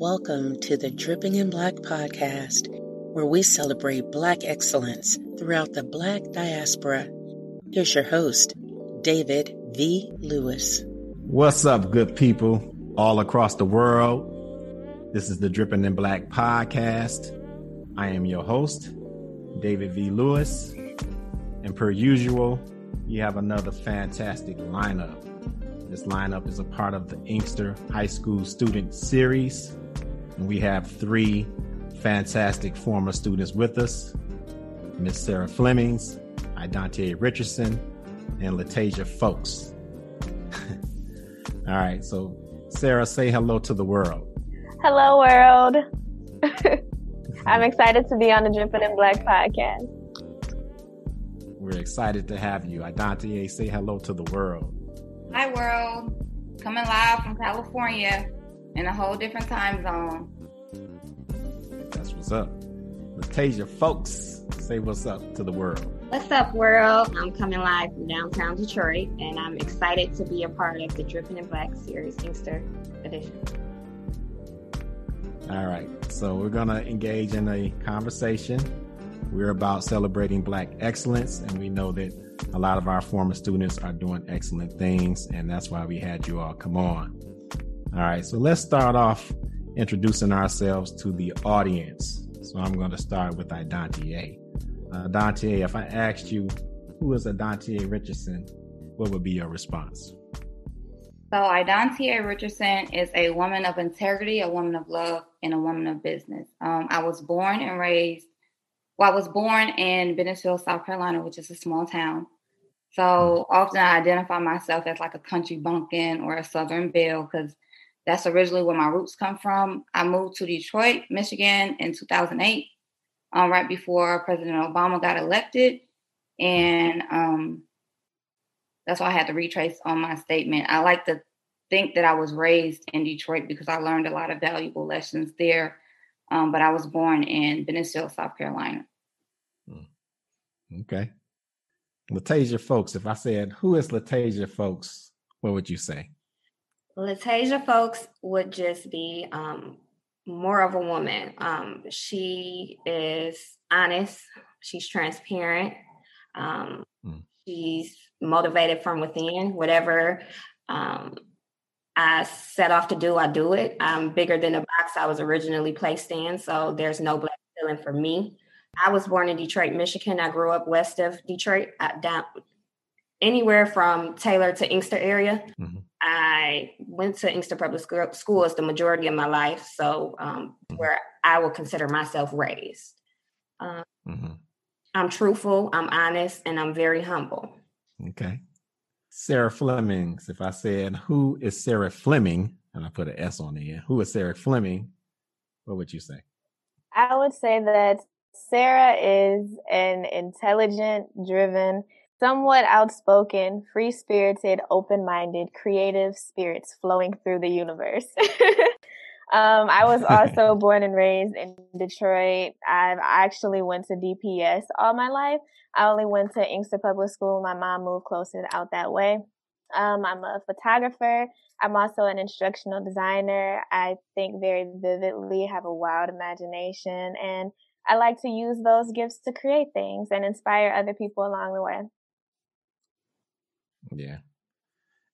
Welcome to the Dripping in Black podcast, where we celebrate Black excellence throughout the Black diaspora. Here's your host, David V. Lewis. What's up, good people all across the world? This is the Dripping in Black podcast. I am your host, David V. Lewis. And per usual, you have another fantastic lineup. This lineup is a part of the Inkster High School Student Series. And we have three fantastic former students with us Miss Sarah Flemings, Idante Richardson, and Latasia Folks. All right, so Sarah, say hello to the world. Hello, world. I'm excited to be on the Dripping in Black podcast. We're excited to have you. Idante, say hello to the world. Hi, world. Coming live from California in a whole different time zone. That's what's up. Latasia, folks, say what's up to the world. What's up, world? I'm coming live from downtown Detroit, and I'm excited to be a part of the Dripping in Black series Inkster edition. All right, so we're going to engage in a conversation. We're about celebrating Black excellence, and we know that a lot of our former students are doing excellent things, and that's why we had you all come on. All right, so let's start off introducing ourselves to the audience. So I'm going to start with Idante. Uh, if I asked you who is Idante Richardson, what would be your response? So Idante Richardson is a woman of integrity, a woman of love, and a woman of business. Um, I was born and raised. Well, I was born in Bennettsville, South Carolina, which is a small town. So often I identify myself as like a country bumpkin or a Southern belle because that's originally where my roots come from. I moved to Detroit, Michigan in 2008, um, right before President Obama got elected. And um, that's why I had to retrace on my statement. I like to think that I was raised in Detroit because I learned a lot of valuable lessons there. Um, but I was born in Bennettsville, South Carolina. Okay. Latasia Folks, if I said, who is Latasia Folks, what would you say? Latasia Folks would just be um, more of a woman. Um, she is honest. She's transparent. Um, mm. She's motivated from within. Whatever um, I set off to do, I do it. I'm bigger than the box I was originally placed in, so there's no black feeling for me. I was born in Detroit, Michigan. I grew up west of Detroit, uh, down anywhere from Taylor to Inkster area. Mm-hmm. I went to Inkster Public School as the majority of my life, so um, mm-hmm. where I will consider myself raised. Um, mm-hmm. I'm truthful, I'm honest, and I'm very humble. Okay. Sarah Flemings, if I said, who is Sarah Fleming, and I put an S on the end, who is Sarah Fleming, what would you say? I would say that Sarah is an intelligent, driven, somewhat outspoken, free spirited, open minded, creative spirits flowing through the universe. um, I was also born and raised in Detroit. I've actually went to DPS all my life. I only went to Inkster Public School. My mom moved closer out that way. Um, I'm a photographer. I'm also an instructional designer. I think very vividly, have a wild imagination, and I like to use those gifts to create things and inspire other people along the way. Yeah.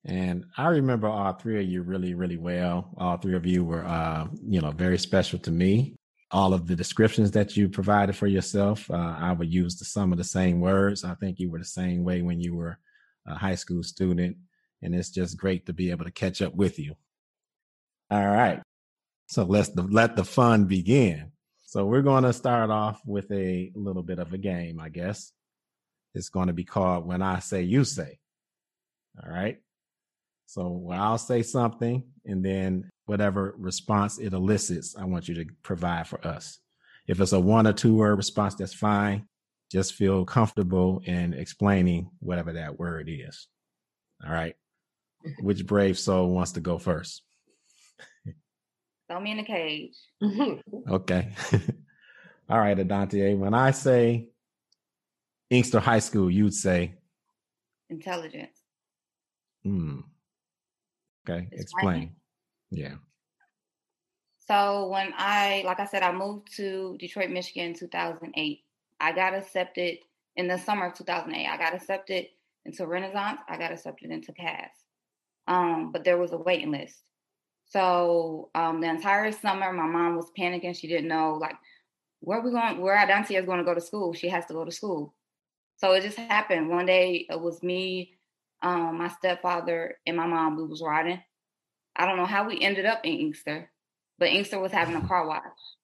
And I remember all three of you really, really well. All three of you were, uh, you know, very special to me. All of the descriptions that you provided for yourself, uh, I would use the, some of the same words. I think you were the same way when you were a high school student. And it's just great to be able to catch up with you. All right. So let's the, let the fun begin. So we're going to start off with a little bit of a game, I guess. It's going to be called When I Say You Say. All right. So I'll say something and then whatever response it elicits, I want you to provide for us. If it's a one or two word response, that's fine. Just feel comfortable in explaining whatever that word is. All right. Which brave soul wants to go first? Throw me in a cage. okay. All right, Adante. When I say Inkster High School, you'd say intelligence. Hmm. Okay, explain. Yeah. So when I, like I said, I moved to Detroit, Michigan in 2008. I got accepted in the summer of 2008. I got accepted into Renaissance. I got accepted into Cass. Um, but there was a waiting list. So um, the entire summer, my mom was panicking. She didn't know like where we going, where Adantia is going to go to school. She has to go to school. So it just happened. One day it was me, um, my stepfather, and my mom. We was riding. I don't know how we ended up in Inkster, but Inkster was having a car wash,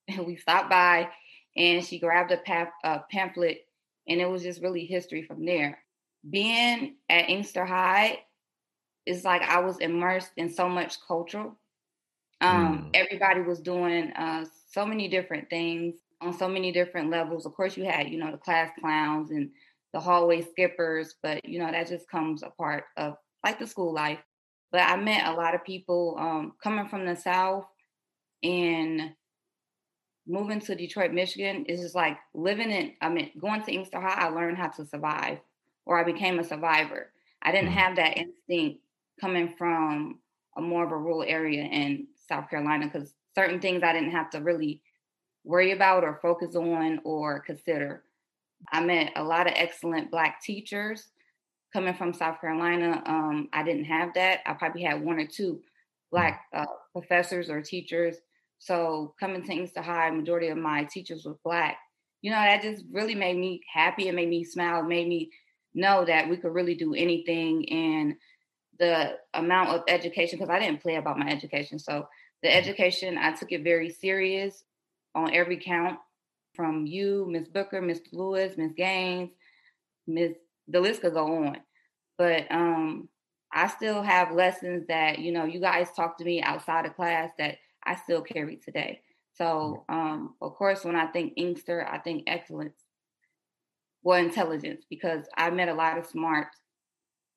and we stopped by, and she grabbed a, pap- a pamphlet, and it was just really history from there. Being at Inkster High, it's like I was immersed in so much culture. Um, mm. Everybody was doing uh, so many different things on so many different levels. Of course, you had you know the class clowns and the hallway skippers, but you know that just comes a part of like the school life. But I met a lot of people um, coming from the south and moving to Detroit, Michigan It's just like living in. I mean, going to Inkster High, I learned how to survive, or I became a survivor. I didn't mm-hmm. have that instinct coming from a more of a rural area in South Carolina because certain things I didn't have to really worry about or focus on or consider. I met a lot of excellent Black teachers coming from South Carolina. Um, I didn't have that. I probably had one or two Black uh, professors or teachers. So coming to High, majority of my teachers were Black. You know, that just really made me happy. It made me smile. It made me know that we could really do anything. And the amount of education, because I didn't play about my education. So the mm-hmm. education, I took it very serious on every count from you, Miss Booker, Miss Lewis, Miss Gaines, Miss the list could go on. But um I still have lessons that, you know, you guys talk to me outside of class that I still carry today. So um of course when I think Inkster, I think excellence or intelligence because I met a lot of smart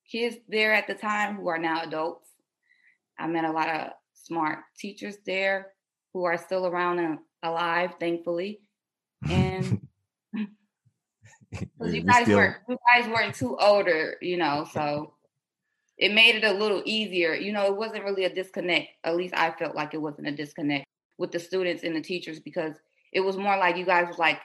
kids there at the time who are now adults. I met a lot of smart teachers there who are still around and alive, thankfully. And you guys still... weren't you guys weren't too older, you know, so it made it a little easier. You know, it wasn't really a disconnect. At least I felt like it wasn't a disconnect with the students and the teachers because it was more like you guys was like,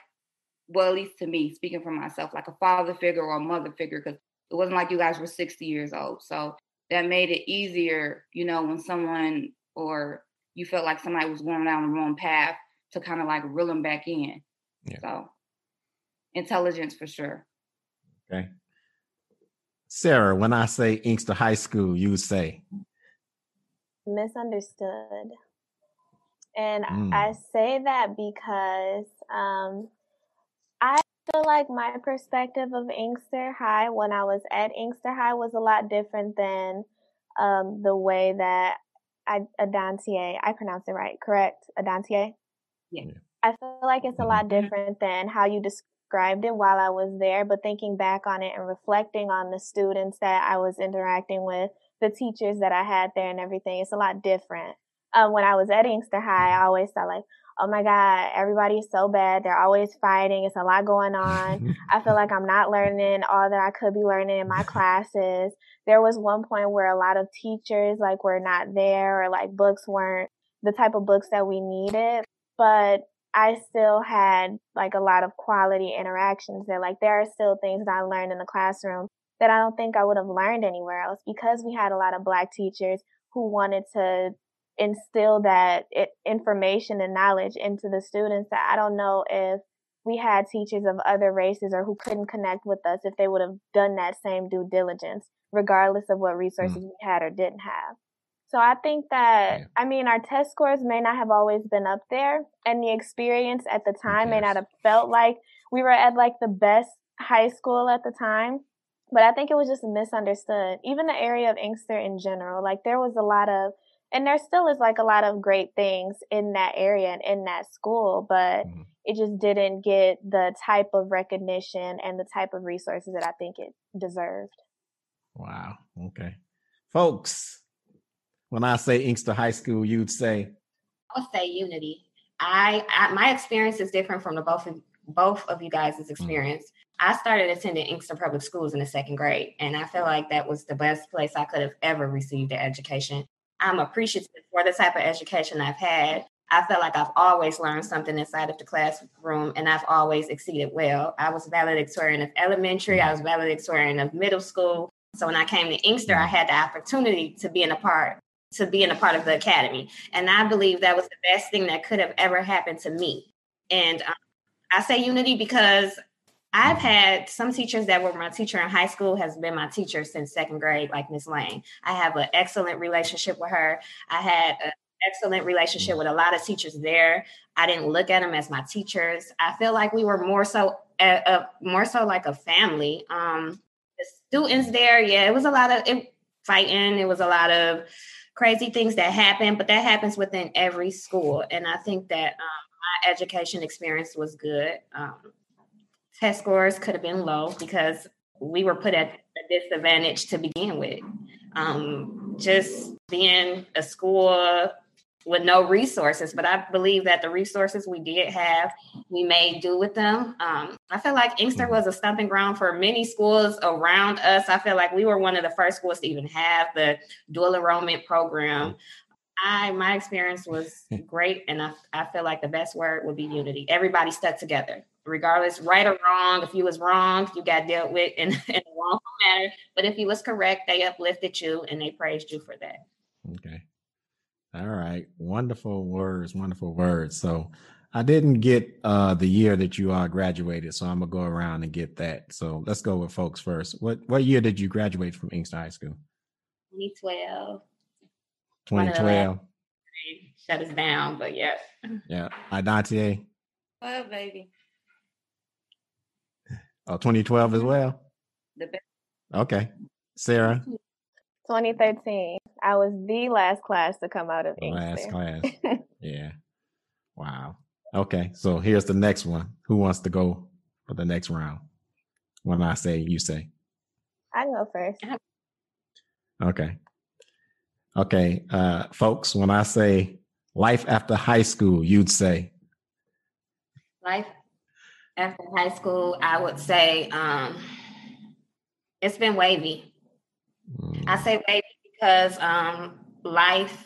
well, at least to me, speaking for myself, like a father figure or a mother figure, because it wasn't like you guys were 60 years old. So that made it easier, you know, when someone or you felt like somebody was going down the wrong path to kind of like reel them back in. Yeah. So intelligence for sure. Okay. Sarah, when I say Inkster High School, you say misunderstood. And mm. I say that because um, I feel like my perspective of Inkster High when I was at Inkster High was a lot different than um, the way that I, Adantier, I pronounce it right, correct? Adantier? Yeah. I feel like it's a lot mm-hmm. different than how you described it while I was there, but thinking back on it and reflecting on the students that I was interacting with, the teachers that I had there and everything, it's a lot different. Um, when I was at Inkster High, I always thought like, oh my God, everybody's so bad. They're always fighting. It's a lot going on. I feel like I'm not learning all that I could be learning in my classes. There was one point where a lot of teachers like were not there or like books weren't the type of books that we needed but I still had like a lot of quality interactions there. Like there are still things that I learned in the classroom that I don't think I would have learned anywhere else because we had a lot of black teachers who wanted to instill that information and knowledge into the students that I don't know if we had teachers of other races or who couldn't connect with us if they would have done that same due diligence, regardless of what resources mm. we had or didn't have. So I think that, yeah. I mean, our test scores may not have always been up there, and the experience at the time may not have felt like we were at like the best high school at the time. But I think it was just misunderstood. Even the area of Inkster in general, like there was a lot of, and there still is like a lot of great things in that area and in that school, but mm-hmm. it just didn't get the type of recognition and the type of resources that I think it deserved. Wow. Okay. Folks, when I say Inkster High School, you'd say? I'll say Unity. I, I, my experience is different from the both of both of you guys' mm. experience. Mm-hmm. I started attending Inkster Public Schools in the second grade, and I feel like that was the best place I could have ever received an education. I'm appreciative for the type of education I've had. I felt like I've always learned something inside of the classroom and I've always exceeded well. I was valedictorian of elementary, I was valedictorian of middle school. So when I came to Inkster, I had the opportunity to be in a part to be in a part of the academy. And I believe that was the best thing that could have ever happened to me. And um, I say unity because I've had some teachers that were my teacher in high school has been my teacher since second grade, like Miss Lane. I have an excellent relationship with her. I had an excellent relationship with a lot of teachers there. I didn't look at them as my teachers. I feel like we were more so a, a more so like a family. Um, the students there, yeah, it was a lot of it, fighting. It was a lot of crazy things that happen, but that happens within every school. And I think that um, my education experience was good. Um, test scores could have been low because we were put at a disadvantage to begin with. Um, just being a school with no resources, but I believe that the resources we did have, we made do with them. Um, I feel like Inkster was a stomping ground for many schools around us. I feel like we were one of the first schools to even have the dual enrollment program. I my experience was great, and I, I feel like the best word would be unity. Everybody stuck together regardless right or wrong if you was wrong you got dealt with in, in a wrongful manner. But if you was correct they uplifted you and they praised you for that. Okay. All right. Wonderful words wonderful words. So i didn't get uh the year that you are graduated so i'm gonna go around and get that. So let's go with folks first. What what year did you graduate from inkster high school? 2012 2012 shut us down but yeah. Yeah. Idantia. Well, baby. Oh, 2012 as well? Okay. Sarah? 2013. I was the last class to come out of the Last class. yeah. Wow. Okay. So here's the next one. Who wants to go for the next round? When I say, you say. I go first. Okay. Okay. Uh, folks, when I say life after high school, you'd say life after high school, I would say um, it's been wavy. Mm. I say wavy because um, life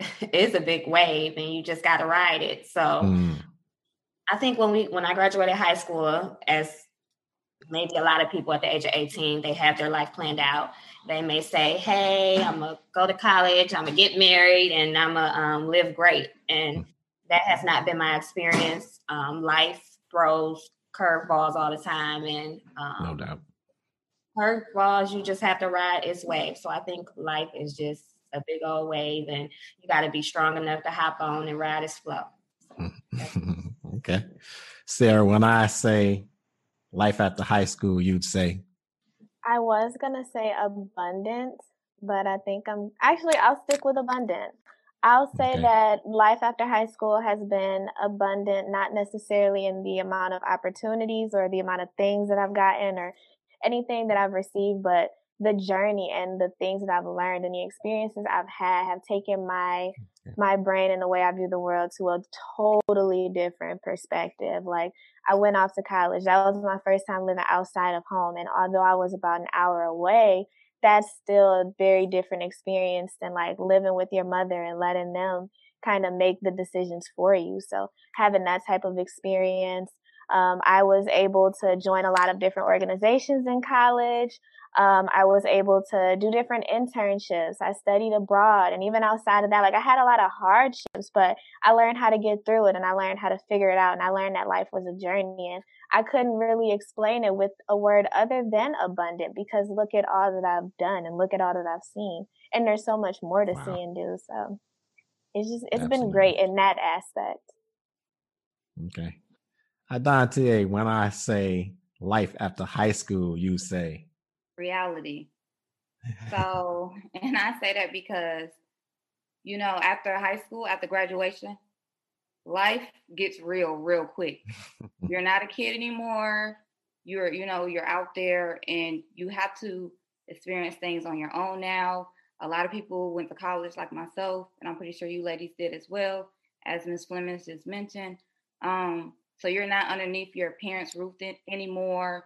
is a big wave and you just got to ride it. So mm. I think when we when I graduated high school, as maybe a lot of people at the age of 18, they have their life planned out. They may say, "Hey, I'm gonna go to college. I'm gonna get married, and I'm gonna um, live great." And mm. that has not been my experience. Um, life throws curveballs all the time, and um, no doubt, curveballs you just have to ride its wave. So I think life is just a big old wave, and you got to be strong enough to hop on and ride its flow. So, okay, Sarah. When I say life after high school, you'd say. I was gonna say abundant, but I think I'm actually I'll stick with abundant. I'll say okay. that life after high school has been abundant, not necessarily in the amount of opportunities or the amount of things that I've gotten or anything that I've received, but the journey and the things that I've learned and the experiences I've had have taken my my brain and the way I view the world to a totally different perspective. Like I went off to college. That was my first time living outside of home and although I was about an hour away, that's still a very different experience than like living with your mother and letting them kind of make the decisions for you. So having that type of experience, um, I was able to join a lot of different organizations in college. Um, I was able to do different internships. I studied abroad. And even outside of that, like I had a lot of hardships, but I learned how to get through it and I learned how to figure it out. And I learned that life was a journey. And I couldn't really explain it with a word other than abundant because look at all that I've done and look at all that I've seen. And there's so much more to wow. see and do. So it's just, it's Absolutely. been great in that aspect. Okay. Adante, when I say life after high school, you say reality. So, and I say that because, you know, after high school, after graduation, life gets real, real quick. you're not a kid anymore. You're, you know, you're out there and you have to experience things on your own now. A lot of people went to college like myself, and I'm pretty sure you ladies did as well, as Ms. Fleming just mentioned. Um, so you're not underneath your parents' roof anymore.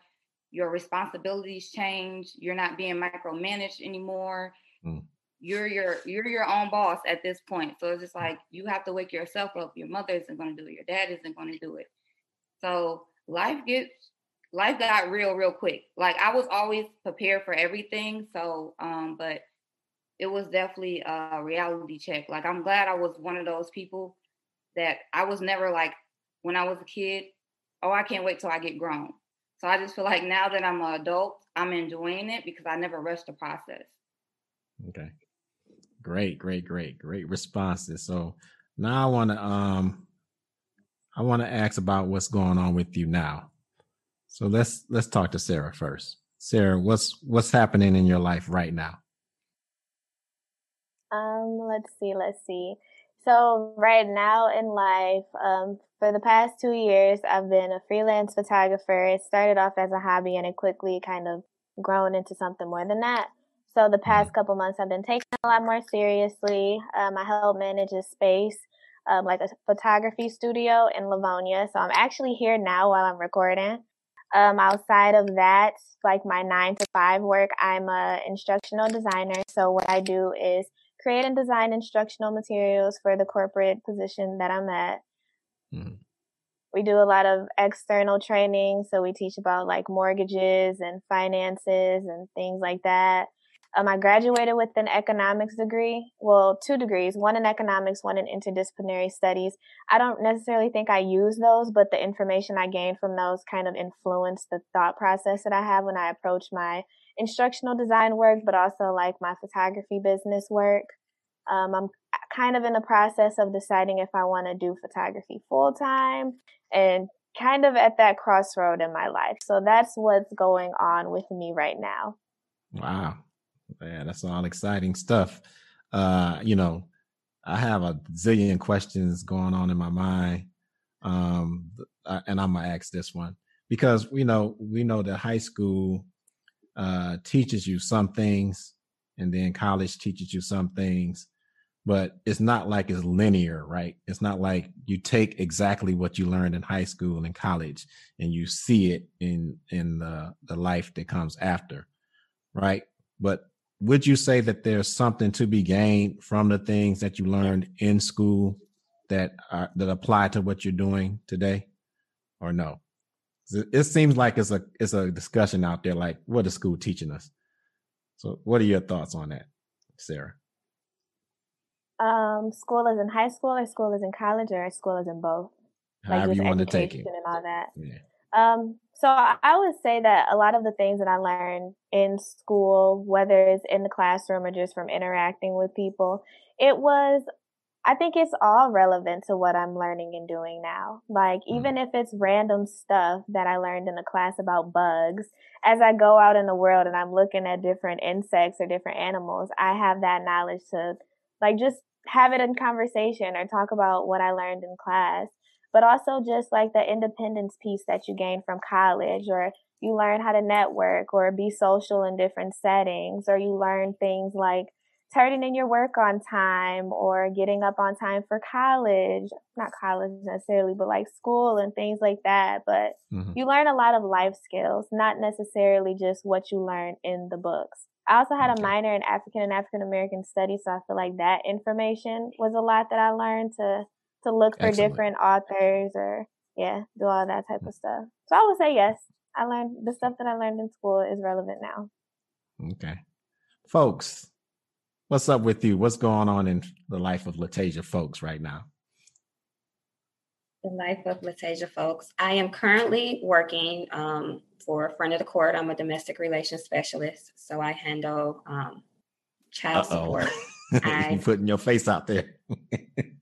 Your responsibilities change. You're not being micromanaged anymore. Mm. You're your you're your own boss at this point. So it's just like you have to wake yourself up. Your mother isn't going to do it. Your dad isn't going to do it. So life gets life got real real quick. Like I was always prepared for everything. So um, but it was definitely a reality check. Like I'm glad I was one of those people that I was never like when I was a kid. Oh, I can't wait till I get grown. So I just feel like now that I'm an adult, I'm enjoying it because I never rushed the process. Okay. Great, great, great, great responses. So now I want to um I want to ask about what's going on with you now. So let's let's talk to Sarah first. Sarah, what's what's happening in your life right now? Um, let's see, let's see. So right now in life, um, for the past two years, I've been a freelance photographer. It started off as a hobby and it quickly kind of grown into something more than that. So the past mm-hmm. couple months, I've been taking a lot more seriously. Um, I help manage a space, um, like a photography studio in Livonia. So I'm actually here now while I'm recording. Um, outside of that, like my nine to five work, I'm a instructional designer. So what I do is create and design instructional materials for the corporate position that I'm at. Mm-hmm. We do a lot of external training. So we teach about like mortgages and finances and things like that. Um, I graduated with an economics degree. Well, two degrees, one in economics, one in interdisciplinary studies. I don't necessarily think I use those, but the information I gained from those kind of influenced the thought process that I have when I approach my instructional design work, but also like my photography business work. Um, I'm kind of in the process of deciding if I want to do photography full time and kind of at that crossroad in my life. So that's what's going on with me right now. Wow. Man, that's all exciting stuff. Uh, you know, I have a zillion questions going on in my mind. Um, and I'm gonna ask this one because you know we know that high school uh, teaches you some things, and then college teaches you some things, but it's not like it's linear, right? It's not like you take exactly what you learned in high school and college, and you see it in in the the life that comes after, right? But would you say that there's something to be gained from the things that you learned in school that are that apply to what you're doing today or no? It seems like it's a it's a discussion out there like what is school teaching us? So what are your thoughts on that sarah? Um school is in high school or school is in college or school is in both? However like you want to take it. and all that. Yeah. Um so I would say that a lot of the things that I learned in school, whether it's in the classroom or just from interacting with people, it was I think it's all relevant to what I'm learning and doing now. Like, mm. even if it's random stuff that I learned in a class about bugs, as I go out in the world and I'm looking at different insects or different animals, I have that knowledge to, like, just have it in conversation or talk about what I learned in class but also just like the independence piece that you gain from college or you learn how to network or be social in different settings or you learn things like turning in your work on time or getting up on time for college not college necessarily but like school and things like that but mm-hmm. you learn a lot of life skills not necessarily just what you learn in the books i also had a minor in african and african american studies so i feel like that information was a lot that i learned to to look for Excellent. different authors or yeah, do all that type of stuff. So I would say yes. I learned the stuff that I learned in school is relevant now. Okay. Folks, what's up with you? What's going on in the life of Latasia folks right now? The life of Latasia folks. I am currently working um, for a friend of the court. I'm a domestic relations specialist, so I handle um, child Uh-oh. support. you putting your face out there.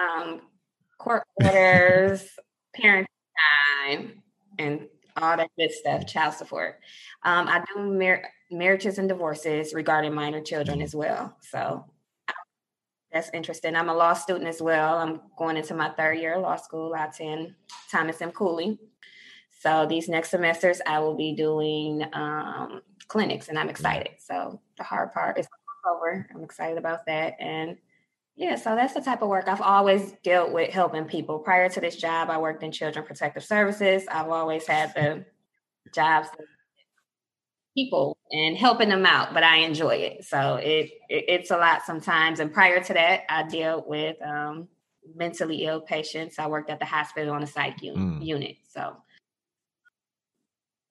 um, court orders, parent time, and all that good stuff, child support. Um, I do mar- marriages and divorces regarding minor children as well. So that's interesting. I'm a law student as well. I'm going into my third year of law school. I attend Thomas M. Cooley. So these next semesters, I will be doing um, clinics, and I'm excited. So the hard part is over. I'm excited about that, and yeah, so that's the type of work I've always dealt with helping people. Prior to this job, I worked in children protective services. I've always had the jobs people and helping them out, but I enjoy it. So it, it it's a lot sometimes. And prior to that, I dealt with um, mentally ill patients. I worked at the hospital on a psych mm. unit. So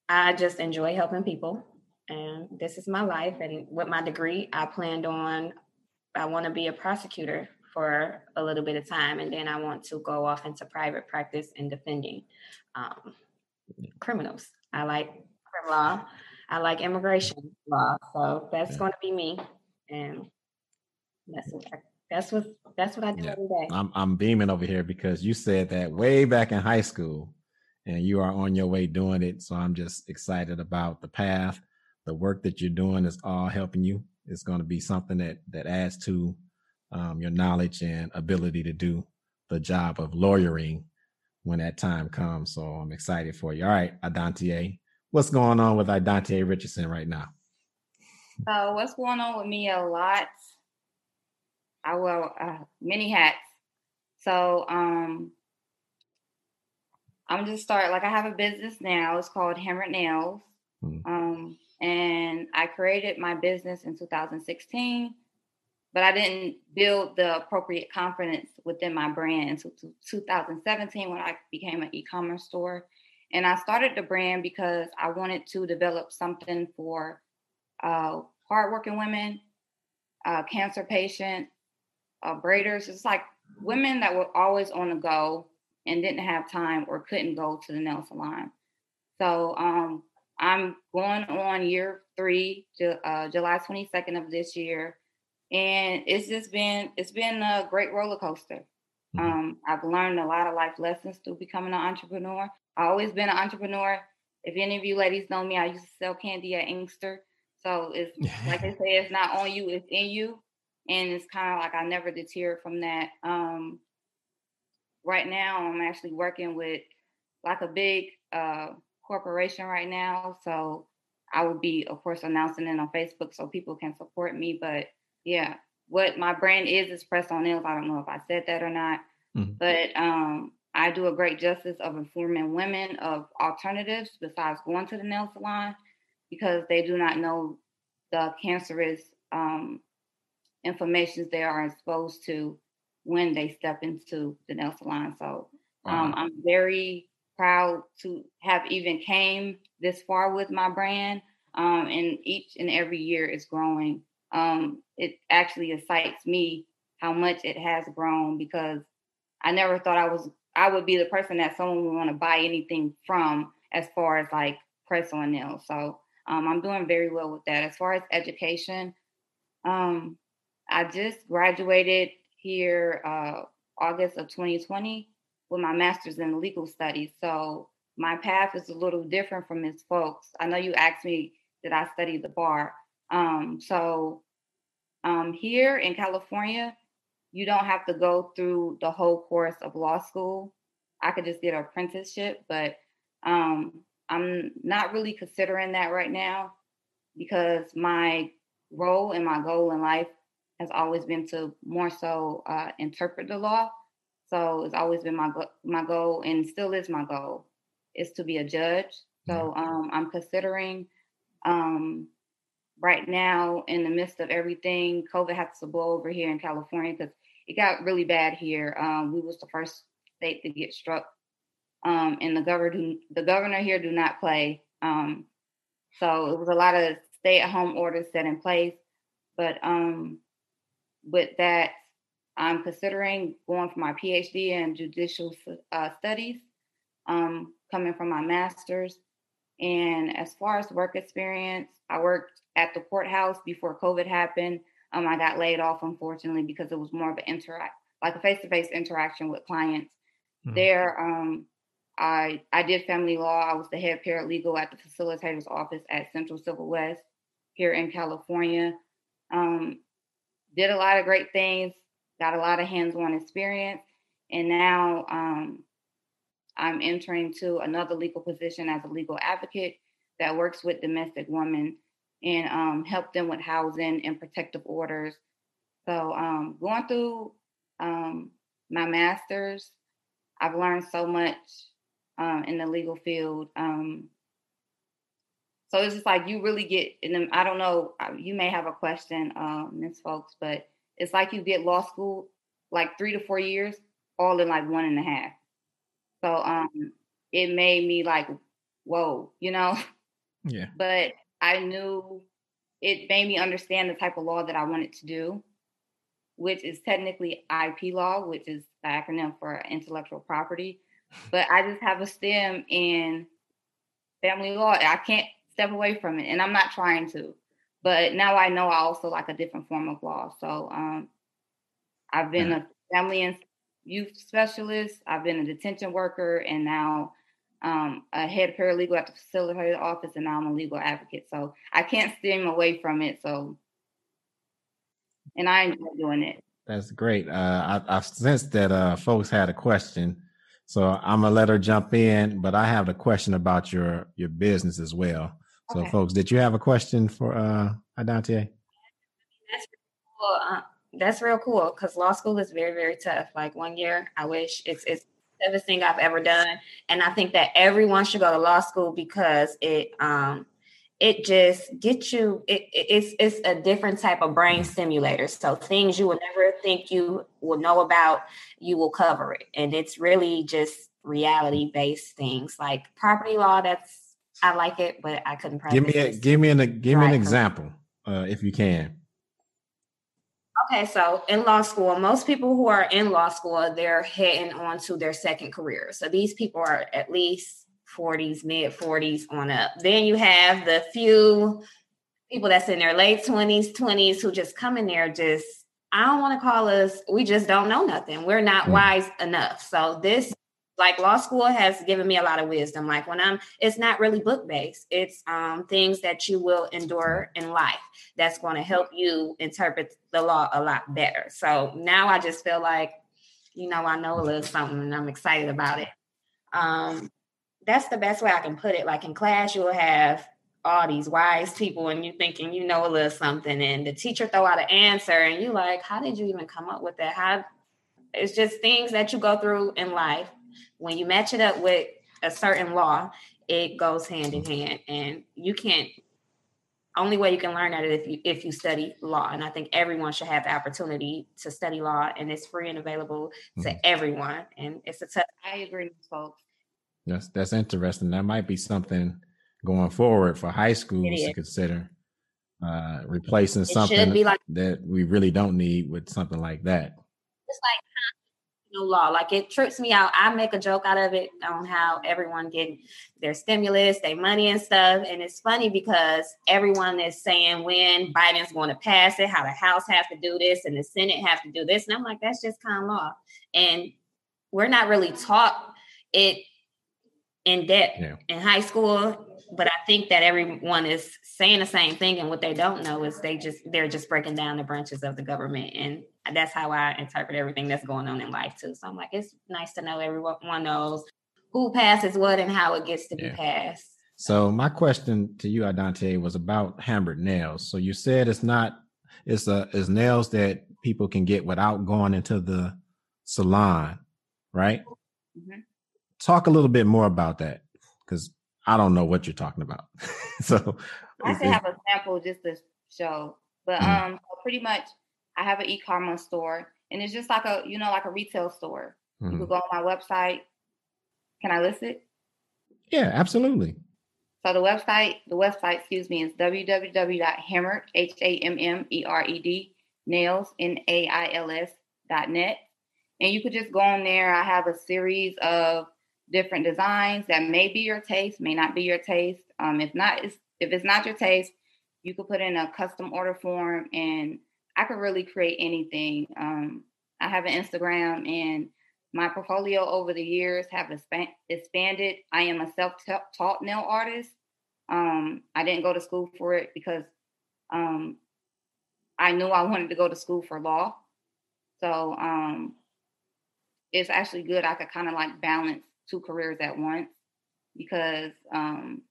I just enjoy helping people. And this is my life. And with my degree, I planned on, I want to be a prosecutor for a little bit of time. And then I want to go off into private practice and defending um, criminals. I like criminal law. I like immigration law. So that's yeah. going to be me. And that's what I, that's what that's what I do yeah. every day. I'm I'm beaming over here because you said that way back in high school and you are on your way doing it. So I'm just excited about the path. The work that you're doing is all helping you. It's going to be something that that adds to um, your knowledge and ability to do the job of lawyering when that time comes. So I'm excited for you. All right, Adantia, what's going on with Adantia Richardson right now? So what's going on with me a lot? I wear uh, many hats. So um, I'm just start like I have a business now. It's called Hammered Nails. Mm. Um, and I created my business in 2016, but I didn't build the appropriate confidence within my brand. So 2017 when I became an e-commerce store. And I started the brand because I wanted to develop something for uh, hardworking women, uh, cancer patients, uh, braiders. It's like women that were always on the go and didn't have time or couldn't go to the nail salon. So um, I'm going on year three, uh, July 22nd of this year, and it's just been it's been a great roller coaster. Mm-hmm. Um, I've learned a lot of life lessons through becoming an entrepreneur. I've always been an entrepreneur. If any of you ladies know me, I used to sell candy at Inkster. So it's like they say, it's not on you, it's in you. And it's kind of like I never deterred from that. Um, right now I'm actually working with like a big uh, corporation right now. So I will be, of course, announcing it on Facebook so people can support me. But yeah, what my brand is is press on nails. I don't know if I said that or not, mm-hmm. but um, I do a great justice of informing women of alternatives besides going to the nail salon because they do not know the cancerous um, information they are exposed to when they step into the nail salon. So um, I'm very proud to have even came this far with my brand. Um, and each and every year is growing. Um, it actually excites me how much it has grown because I never thought I was I would be the person that someone would want to buy anything from as far as like press on nails. So um, I'm doing very well with that. As far as education, um, I just graduated here uh, August of 2020 with my master's in legal studies. So my path is a little different from Ms. Folks. I know you asked me, did I study the bar? Um, so um, here in California, you don't have to go through the whole course of law school. I could just get an apprenticeship, but um, I'm not really considering that right now because my role and my goal in life has always been to more so uh, interpret the law. So it's always been my go- my goal, and still is my goal, is to be a judge. So um, I'm considering um, right now in the midst of everything, COVID has to blow over here in California because it got really bad here. Um, we was the first state to get struck, um, and the governor the governor here do not play. Um, so it was a lot of stay at home orders set in place, but um, with that, I'm considering going for my PhD in judicial uh, studies, um, coming from my master's. And as far as work experience, I worked at the courthouse before COVID happened. Um, I got laid off, unfortunately, because it was more of an interact, like a face-to-face interaction with clients. Mm-hmm. There, um, I I did family law. I was the head paralegal at the facilitator's office at Central Civil West here in California. Um, did a lot of great things, got a lot of hands-on experience, and now um, I'm entering to another legal position as a legal advocate that works with domestic women and um, help them with housing and protective orders. So um, going through um, my master's, I've learned so much um, in the legal field. Um, So it's just like you really get in them. I don't know. You may have a question, um, Miss Folks, but it's like you get law school like three to four years, all in like one and a half. So um, it made me like, whoa, you know. Yeah. But I knew it made me understand the type of law that I wanted to do, which is technically IP law, which is the acronym for intellectual property. But I just have a STEM in family law. I can't step away from it, and I'm not trying to. But now I know I also like a different form of law. So um, I've been a family and youth specialist. I've been a detention worker, and now um, a head paralegal at the facilitator office, and now I'm a legal advocate. So I can't steer away from it. So, and I enjoy doing it. That's great. Uh, I, have sensed that uh, folks had a question, so I'm gonna let her jump in. But I have a question about your your business as well. So, okay. folks, did you have a question for uh, Adante? That's cool. Uh, that's real cool because law school is very very tough. Like one year, I wish it's it's toughest thing I've ever done. And I think that everyone should go to law school because it um it just gets you it, it's it's a different type of brain stimulator so things you will never think you will know about you will cover it and it's really just reality based things like property law that's i like it but i couldn't give me a give me an give me an example uh, if you can Okay, so in law school, most people who are in law school, they're heading on to their second career. So these people are at least 40s, mid 40s on up. Then you have the few people that's in their late 20s, 20s who just come in there just I don't want to call us, we just don't know nothing. We're not mm. wise enough. So this like law school has given me a lot of wisdom. Like when i'm it's not really book based it's um, things that you will endure in life that's going to help you interpret the law a lot better. So now i just feel like you know i know a little something and i'm excited about it. Um, that's the best way i can put it. Like in class you'll have all these wise people and you thinking you know a little something and the teacher throw out an answer and you like how did you even come up with that? How it's just things that you go through in life when you match it up with a certain law, it goes hand in hand, and you can't. Only way you can learn that is if you if you study law, and I think everyone should have the opportunity to study law, and it's free and available mm-hmm. to everyone. And it's a tough. I agree with folks. That's that's interesting. That might be something going forward for high schools to consider uh, replacing it something like, that we really don't need with something like that. It's like law. Like it trips me out. I make a joke out of it on how everyone get their stimulus, their money and stuff. And it's funny because everyone is saying when Biden's going to pass it, how the House has to do this and the Senate have to do this. And I'm like, that's just of law. And we're not really taught it in depth yeah. in high school. But I think that everyone is saying the same thing, and what they don't know is they just they're just breaking down the branches of the government and that's how I interpret everything that's going on in life too. So I'm like, it's nice to know everyone knows who passes what and how it gets to yeah. be passed. So my question to you, Adante, was about hammered nails. So you said it's not it's a it's nails that people can get without going into the salon, right? Mm-hmm. Talk a little bit more about that because I don't know what you're talking about. so I can have a sample just to show, but mm-hmm. um, pretty much I have an e-commerce store, and it's just like a you know like a retail store. Mm-hmm. You could go on my website. Can I list it? Yeah, absolutely. So the website, the website, excuse me, is www.hammered, H A M M E R E D, nails, N A I L S dot net. And you could just go on there. I have a series of different designs that may be your taste, may not be your taste. Um, if not, if it's not your taste, you could put in a custom order form and I could really create anything. Um, I have an Instagram and my portfolio over the years have expanded. I am a self-taught nail artist. Um, I didn't go to school for it because um, I knew I wanted to go to school for law. So um, it's actually good. I could kind of like balance two careers at once because um,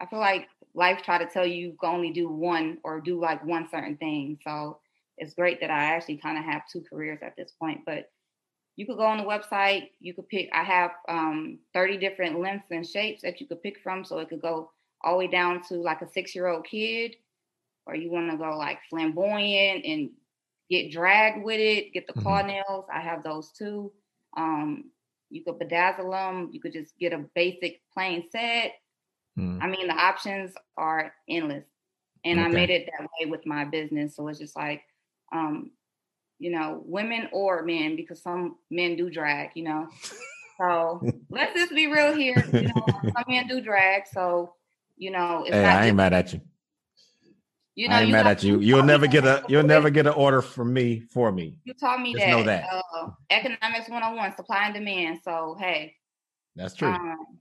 I feel like life try to tell you you can only do one or do like one certain thing. So it's great that I actually kind of have two careers at this point. But you could go on the website. You could pick. I have um, 30 different lengths and shapes that you could pick from. So it could go all the way down to like a six year old kid, or you want to go like flamboyant and get dragged with it, get the mm-hmm. claw nails. I have those too. Um, you could bedazzle them. You could just get a basic plain set. Mm. I mean, the options are endless, and okay. I made it that way with my business. So it's just like, um, you know, women or men, because some men do drag. You know, so let's just be real here. You know, some men do drag. So you know, hey, I ain't mad at you. You know, I ain't mad at you. You'll never get a you'll never get an order from me for me. You taught me Just that. Know that. Uh, economics 101, supply and demand. So hey. That's true. Um,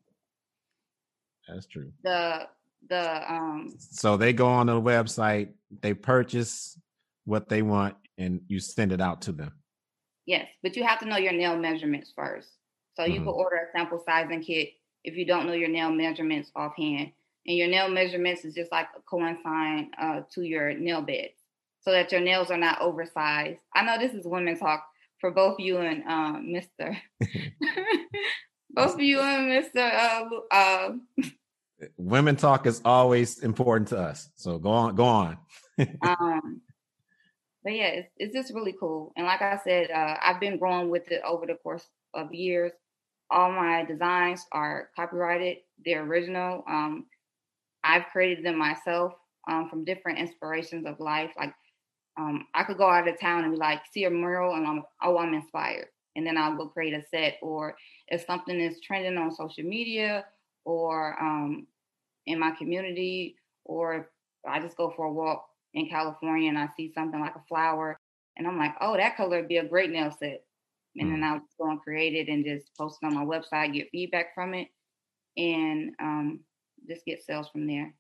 That's true. The the um so they go on the website, they purchase what they want, and you send it out to them. Yes, but you have to know your nail measurements first. So mm-hmm. you can order a sample sizing kit if you don't know your nail measurements offhand and your nail measurements is just like a coincide uh, to your nail bed so that your nails are not oversized. I know this is women talk for both you and um, Mr. both of you and Mr. Uh, uh, women talk is always important to us. So go on, go on. um, but yeah, it's, it's just really cool. And like I said, uh, I've been growing with it over the course of years. All my designs are copyrighted; they're original. Um, I've created them myself um, from different inspirations of life. Like um, I could go out of town and be like, see a mural, and I'm oh, I'm inspired, and then I'll go create a set. Or if something is trending on social media, or um, in my community, or I just go for a walk in California and I see something like a flower, and I'm like, oh, that color would be a great nail set. And then mm. I'll go and create it and just post it on my website, get feedback from it, and um, just get sales from there.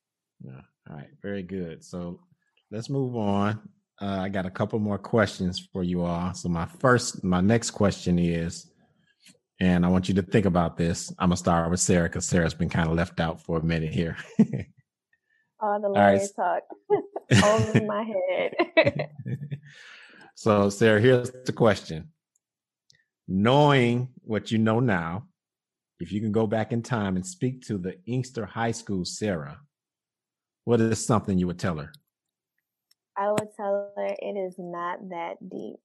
Yeah. All right. Very good. So let's move on. Uh, I got a couple more questions for you all. So my first, my next question is, and I want you to think about this. I'm gonna start with Sarah because Sarah's been kind of left out for a minute here. oh, the lawyer right. talk over my head. so, Sarah, here's the question: Knowing what you know now, if you can go back in time and speak to the Inkster High School Sarah, what is something you would tell her? I would tell her it is not that deep.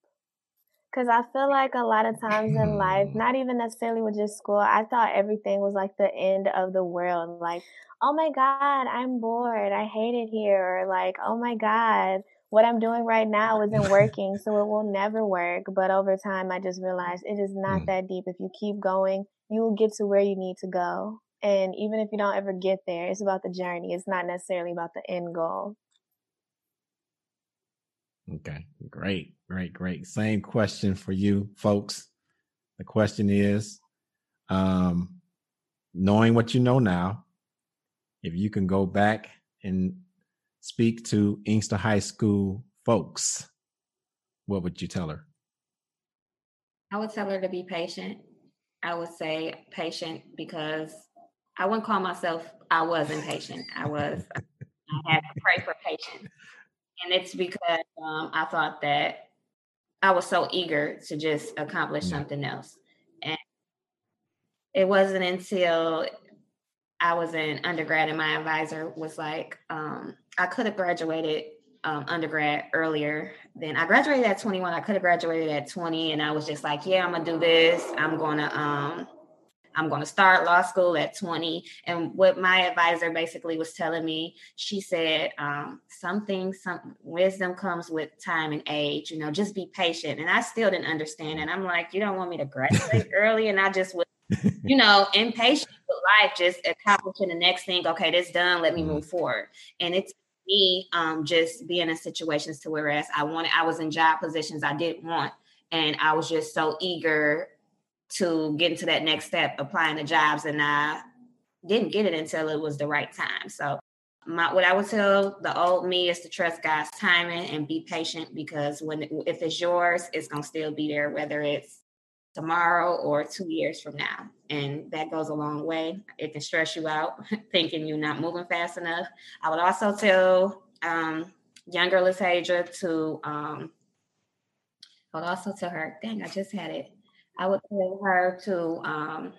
Because I feel like a lot of times in life, mm. not even necessarily with just school, I thought everything was like the end of the world. Like, oh my God, I'm bored. I hate it here. Or like, oh my God, what I'm doing right now isn't working. so it will never work. But over time, I just realized it is not mm. that deep. If you keep going, you will get to where you need to go. And even if you don't ever get there, it's about the journey. It's not necessarily about the end goal. Okay, great, great, great. Same question for you Folkes. The question is um, knowing what you know now, if you can go back and speak to Inkster High School Folkes, what would you tell her? I would tell her to be patient I would say patient because I wouldn't call myself I was impatient. I was I had to pray for patience. And it's because um, I thought that I was so eager to just accomplish something else. And it wasn't until I was in undergrad and my advisor was like, um, I could have graduated um, undergrad earlier than I graduated at 21. I could have graduated at 20, and I was just like, yeah, I'm gonna do this. I'm gonna um, I'm gonna start law school at 20. And what my advisor basically was telling me, she said, um, something, some wisdom comes with time and age. You know, just be patient. And I still didn't understand. And I'm like, you don't want me to graduate early, and I just was. you know, impatient with life, just accomplishing the next thing. Okay, this done. Let me mm-hmm. move forward. And it's me um, just being in situations to whereas I wanted, I was in job positions I didn't want, and I was just so eager to get into that next step, applying to jobs, and I didn't get it until it was the right time. So, my what I would tell the old me is to trust God's timing and be patient because when if it's yours, it's gonna still be there, whether it's tomorrow or two years from now. And that goes a long way. It can stress you out thinking you're not moving fast enough. I would also tell um, younger Lataijah to, um, I would also tell her, dang, I just had it. I would tell her to um,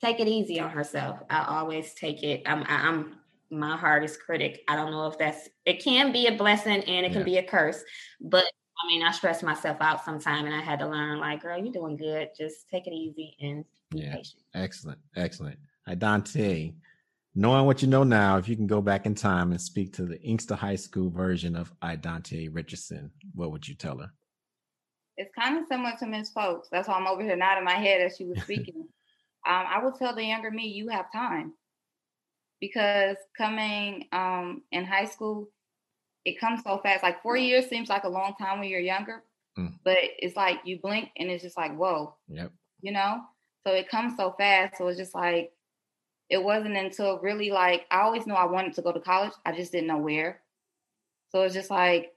take it easy on herself. I always take it. I'm, I'm my hardest critic. I don't know if that's it can be a blessing and it can be a curse, but I mean, I stress myself out sometime and I had to learn like, girl, you're doing good. Just take it easy and yeah. Patient. Excellent. Excellent. Hi, Dante. Knowing what you know now, if you can go back in time and speak to the Inkster High School version of Idante Richardson, what would you tell her? It's kind of similar to Miss Folkes. That's why I'm over here nodding my head as she was speaking. um, I would tell the younger me, you have time. Because coming um, in high school, it comes so fast. Like four years seems like a long time when you're younger, mm. but it's like you blink and it's just like, whoa. Yep. You know? So it comes so fast. So it's just like, it wasn't until really like, I always knew I wanted to go to college. I just didn't know where. So it's just like,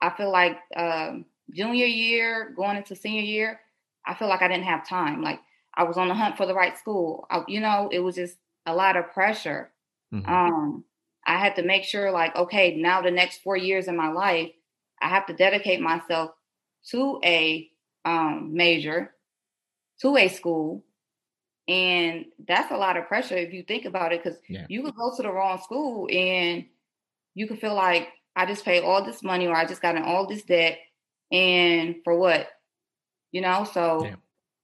I feel like um, junior year, going into senior year, I feel like I didn't have time. Like I was on the hunt for the right school. I, you know, it was just a lot of pressure. Mm-hmm. Um, I had to make sure, like, okay, now the next four years in my life, I have to dedicate myself to a um, major, to a school. And that's a lot of pressure if you think about it, because yeah. you could go to the wrong school and you could feel like I just paid all this money or I just got in all this debt. And for what? You know, so yeah.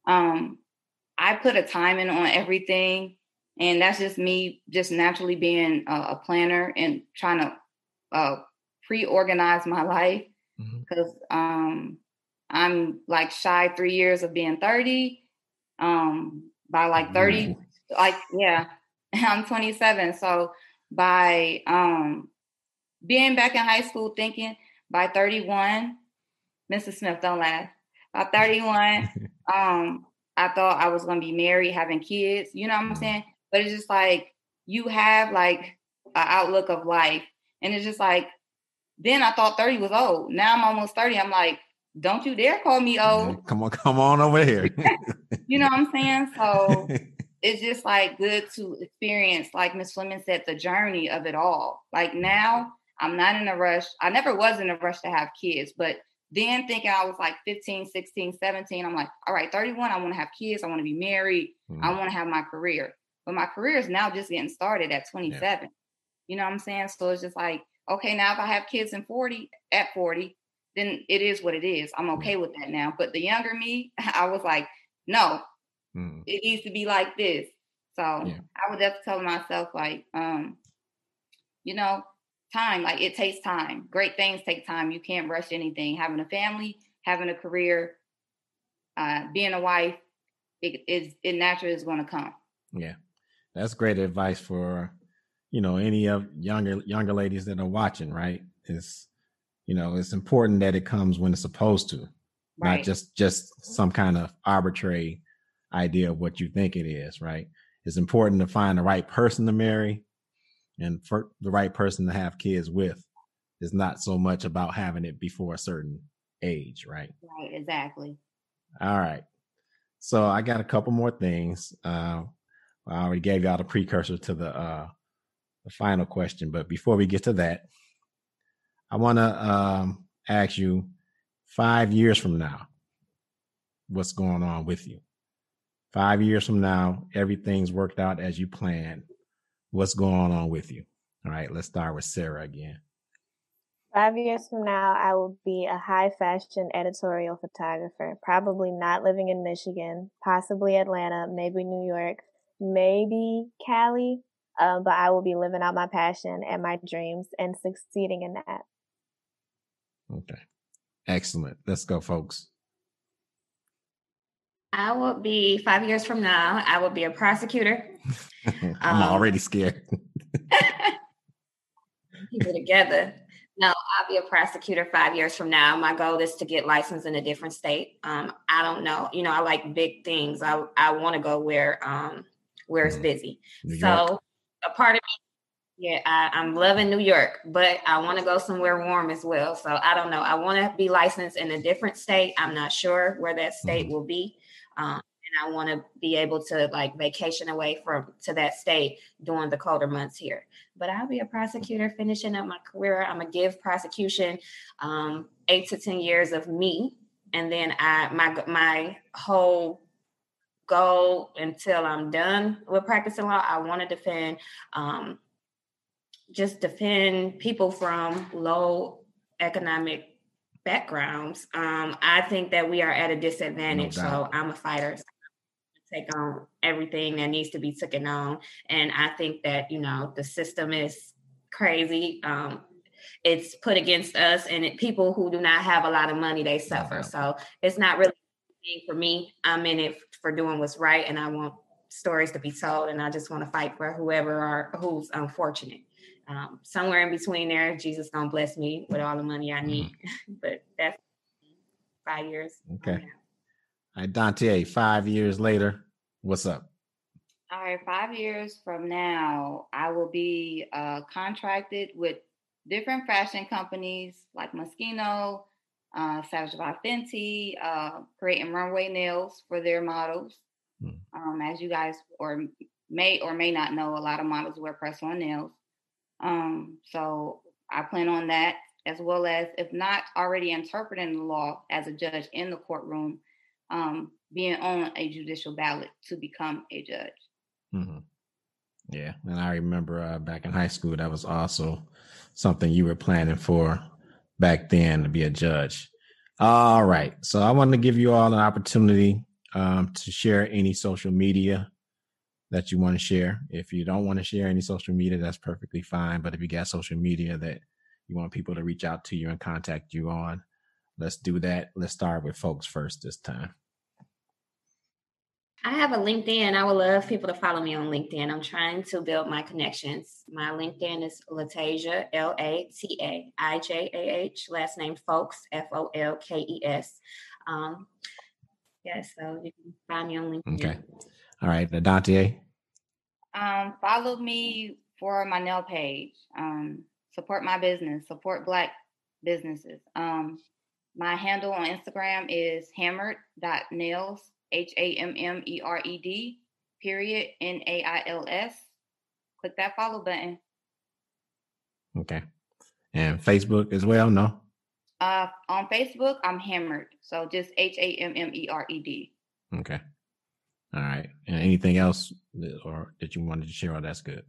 um I put a timing on everything and that's just me just naturally being a, a planner and trying to uh, pre-organize my life because mm-hmm. um, i'm like shy three years of being 30 um, by like 30 mm-hmm. like yeah i'm 27 so by um, being back in high school thinking by 31 mrs smith don't laugh by 31 um, i thought i was going to be married having kids you know what i'm mm-hmm. saying but it's just like you have like an outlook of life. And it's just like, then I thought 30 was old. Now I'm almost 30. I'm like, don't you dare call me old. Come on, come on over here. you know what I'm saying? So it's just like good to experience, like Miss Fleming said, the journey of it all. Like now, I'm not in a rush. I never was in a rush to have kids, but then thinking I was like 15, 16, 17, I'm like, all right, 31, I want to have kids. I want to be married. Mm. I want to have my career. But my career is now just getting started at 27. Yeah. You know what I'm saying? So it's just like, okay, now if I have kids in 40 at 40, then it is what it is. I'm okay with that now. But the younger me, I was like, no, mm. it needs to be like this. So yeah. I would have to tell myself, like, um, you know, time, like it takes time. Great things take time. You can't rush anything. Having a family, having a career, uh, being a wife, it is it naturally is going to come. Yeah that's great advice for you know any of younger younger ladies that are watching right it's you know it's important that it comes when it's supposed to right. not just just some kind of arbitrary idea of what you think it is right? It's important to find the right person to marry and for the right person to have kids with. It's not so much about having it before a certain age right? Right exactly. All right. So i got a couple more things. Uh I already gave y'all the precursor to the uh, the final question, but before we get to that, I want to um, ask you: five years from now, what's going on with you? Five years from now, everything's worked out as you planned. What's going on with you? All right, let's start with Sarah again. Five years from now, I will be a high fashion editorial photographer, probably not living in Michigan, possibly Atlanta, maybe New York, maybe Cali, uh, but I will be living out my passion and my dreams and succeeding in that. Okay. Excellent. Let's go, Folkes. I will be five years from now, I will be a prosecutor. I'm um, already scared. keep it together. No, I'll be a prosecutor five years from now. My goal is to get licensed in a different state. Um, I don't know. You know, I like big things. I I want to go where um, where it's mm-hmm. busy. So a part of me, yeah, I, am loving New York, but I want to go somewhere warm as well. So I don't know. I want to be licensed in a different state. I'm not sure where that state mm-hmm. will be. Um, and I want to be able to like vacation away from to that state during the colder months here. But I'll be a prosecutor finishing up my career. I'm gonna give prosecution um, eight to ten years of me, and then I my my whole goal until I'm done with practicing law. I want to defend um, just defend people from low economic backgrounds. Um, I think that we are at a disadvantage. No so I'm a fighter. So take on everything that needs to be taken on. And I think that, you know, the system is crazy. Um, it's put against us and it, people who do not have a lot of money, they suffer. So it's not really for me. I'm in it for doing what's right. And I want stories to be told. And I just want to fight for whoever are who's unfortunate. Um, somewhere in between there, Jesus gonna bless me with all the money I need. Mm-hmm. but that's five years. Okay. All right, Dante, five years later, what's up? All right, five years from now, I will be uh, contracted with different fashion companies like Moschino, uh, Savage by Fenty, uh, creating runway nails for their models. Hmm. Um, as you guys or may or may not know, a lot of models wear press-on nails. Um, so I plan on that, as well as if not already interpreting the law as a judge in the courtroom, um, being on a judicial ballot to become a judge. Mm-hmm. Yeah, and I remember uh, back in high school that was also something you were planning for back then to be a judge. All right, so I wanted to give you all an opportunity um, to share any social media that you want to share. If you don't want to share any social media, that's perfectly fine. But if you got social media that you want people to reach out to you and contact you on, let's do that. Let's start with Folkes first this time. I have a LinkedIn. I would love people to follow me on LinkedIn. I'm trying to build my connections. My LinkedIn is Lataijah, L A T A I J A H, last name Folkes, F O L K E S. Um, yeah, so you can find me on LinkedIn. Okay. All right, Adante. Um, follow me for my nail page. Um, support my business. Support Black businesses. Um, my handle on Instagram is hammered.nails, H A M M E R E D, period, N A I L S. Click that follow button. Okay. And Facebook as well, no? Uh, on Facebook, I'm hammered. So just H A M M E R E D. Okay. All right. And anything else that, or that you wanted to share? Oh, that's good.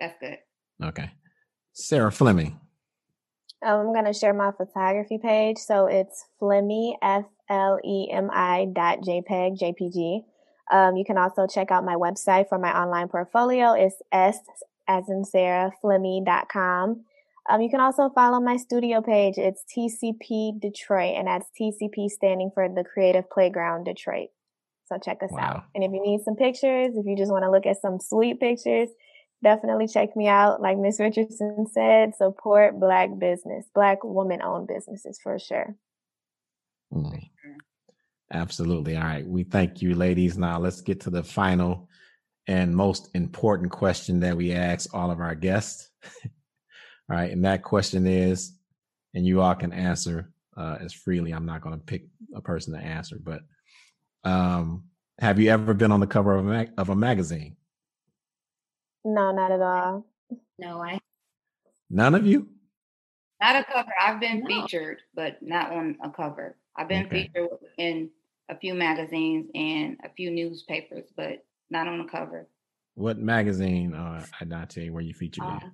That's good. Okay. Sarah Fleming. Um, I'm going to share my photography page. So it's Flemi, F L E M I dot JPEG, JPG. Um, you can also check out my website for my online portfolio. It's S as in Sarah, Flemi.com. Um, you can also follow my studio page. It's TCP Detroit, and that's TCP standing for the Creative Playground Detroit. So check us wow. out. And if you need some pictures, if you just want to look at some sweet pictures, definitely check me out. Like Miss Richardson said, support Black business, Black woman owned businesses for sure. Mm. Absolutely. All right. We thank you, ladies. Now let's get to the final and most important question that we ask all of our guests. all right. And that question is, and you all can answer uh, as freely. I'm not going to pick a person to answer, but um, have you ever been on the cover of a, mag- of a magazine? No, not at all. No, I. None of you. Not a cover. I've been no. featured, but not on a cover. I've been okay. featured in a few magazines and a few newspapers, but not on the cover. What magazine, uh, Adante, were you featured um, in?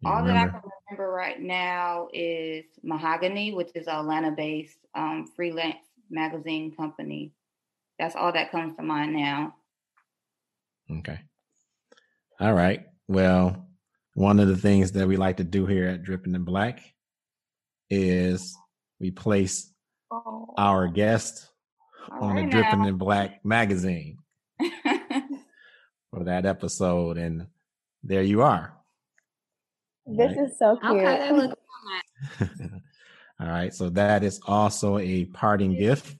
You all remember? that I can remember right now is Mahogany, which is an Atlanta-based um, freelance magazine company. That's all that comes to mind now. Okay. All right. Well, one of the things that we like to do here at Dripping in Black is we place oh. our guest all on right the Dripping in Black magazine for that episode. And there you are. This right? is so cute. Okay, all right. So that is also a parting gift.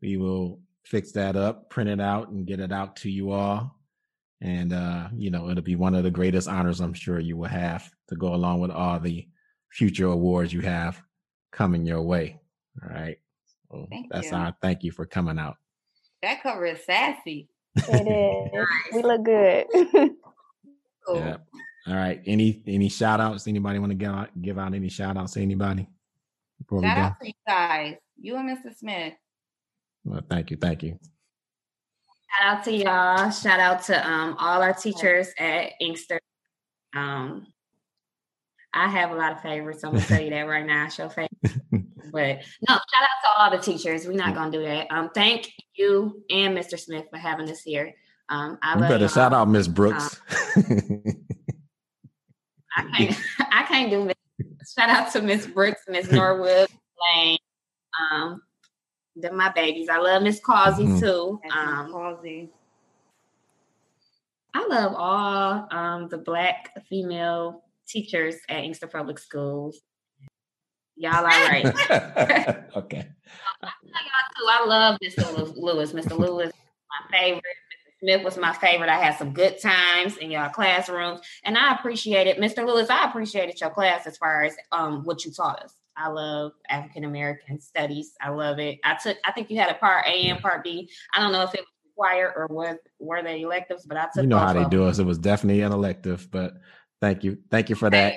We will fix that up, print it out, and get it out to you all. And, uh, you know, it'll be one of the greatest honors I'm sure you will have to go along with all the future awards you have coming your way. All right. So thank that's you. our thank you for coming out. That cover is sassy. It is. nice. We look good. cool. Yeah. All right. Any any shout outs? Anybody want to give out give out any shout outs to anybody? Before shout out to you guys. You and Mr. Smith. Well, thank you. Thank you. Shout out to y'all. Shout out to um, all our teachers at Inkster. Um, I have a lot of favorites. I'm gonna tell you that right now. Show favorite. but no, shout out to all the teachers. We're not gonna do that. Um, thank you and Mr. Smith for having us here. Um, I you better shout out Miss Brooks. Um, I can't. I can't do. Shout out to Miss Brooks, Miss Norwood, Lane. Um, they're my babies. I love Miss Causey mm-hmm. too. Um, Causey. I love all um, the black female teachers at Inkster Public Schools. Y'all are right. okay. I, love y'all too. I love Mr. Lewis. Mr. Lewis, my favorite. Smith was my favorite. I had some good times in your classrooms, and I appreciated Mr. Lewis. I appreciated your class as far as um, what you taught us. I love African American studies. I love it. I took. I think you had a part A and part B. I don't know if it was required or was were they electives, but I took. You know how they do it. So it was definitely an elective, but thank you, thank you for that.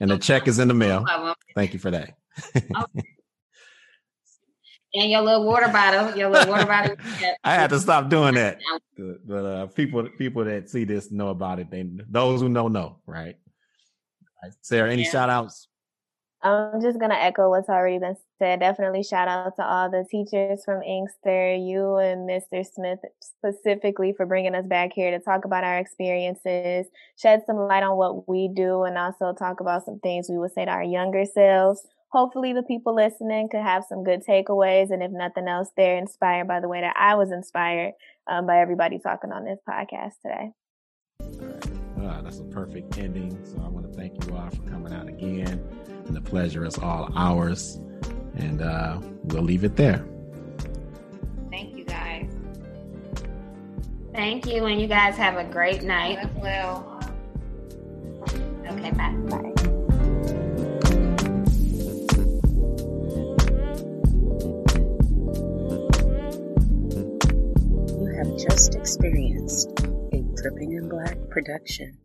And the check is in the mail. Thank you for that. okay. And your little water bottle, your little water bottle. I had to stop doing that. But uh, people, people that see this know about it. They, those who know, know, right? right. Sarah, any yeah. shout outs? I'm just gonna echo what's already been said. Definitely shout out to all the teachers from Inkster, you and Mr. Smith specifically for bringing us back here to talk about our experiences, shed some light on what we do, and also talk about some things we would say to our younger selves. Hopefully, the people listening could have some good takeaways, and if nothing else, they're inspired by the way that I was inspired um, by everybody talking on this podcast today. All right. Uh, that's a perfect ending. So I want to thank you all for coming out again and the pleasure is all ours. And uh, we'll leave it there. Thank you, guys. Thank you, and you guys have a great night. As well. Okay, bye. Bye. Just experienced a Dripping in Black production.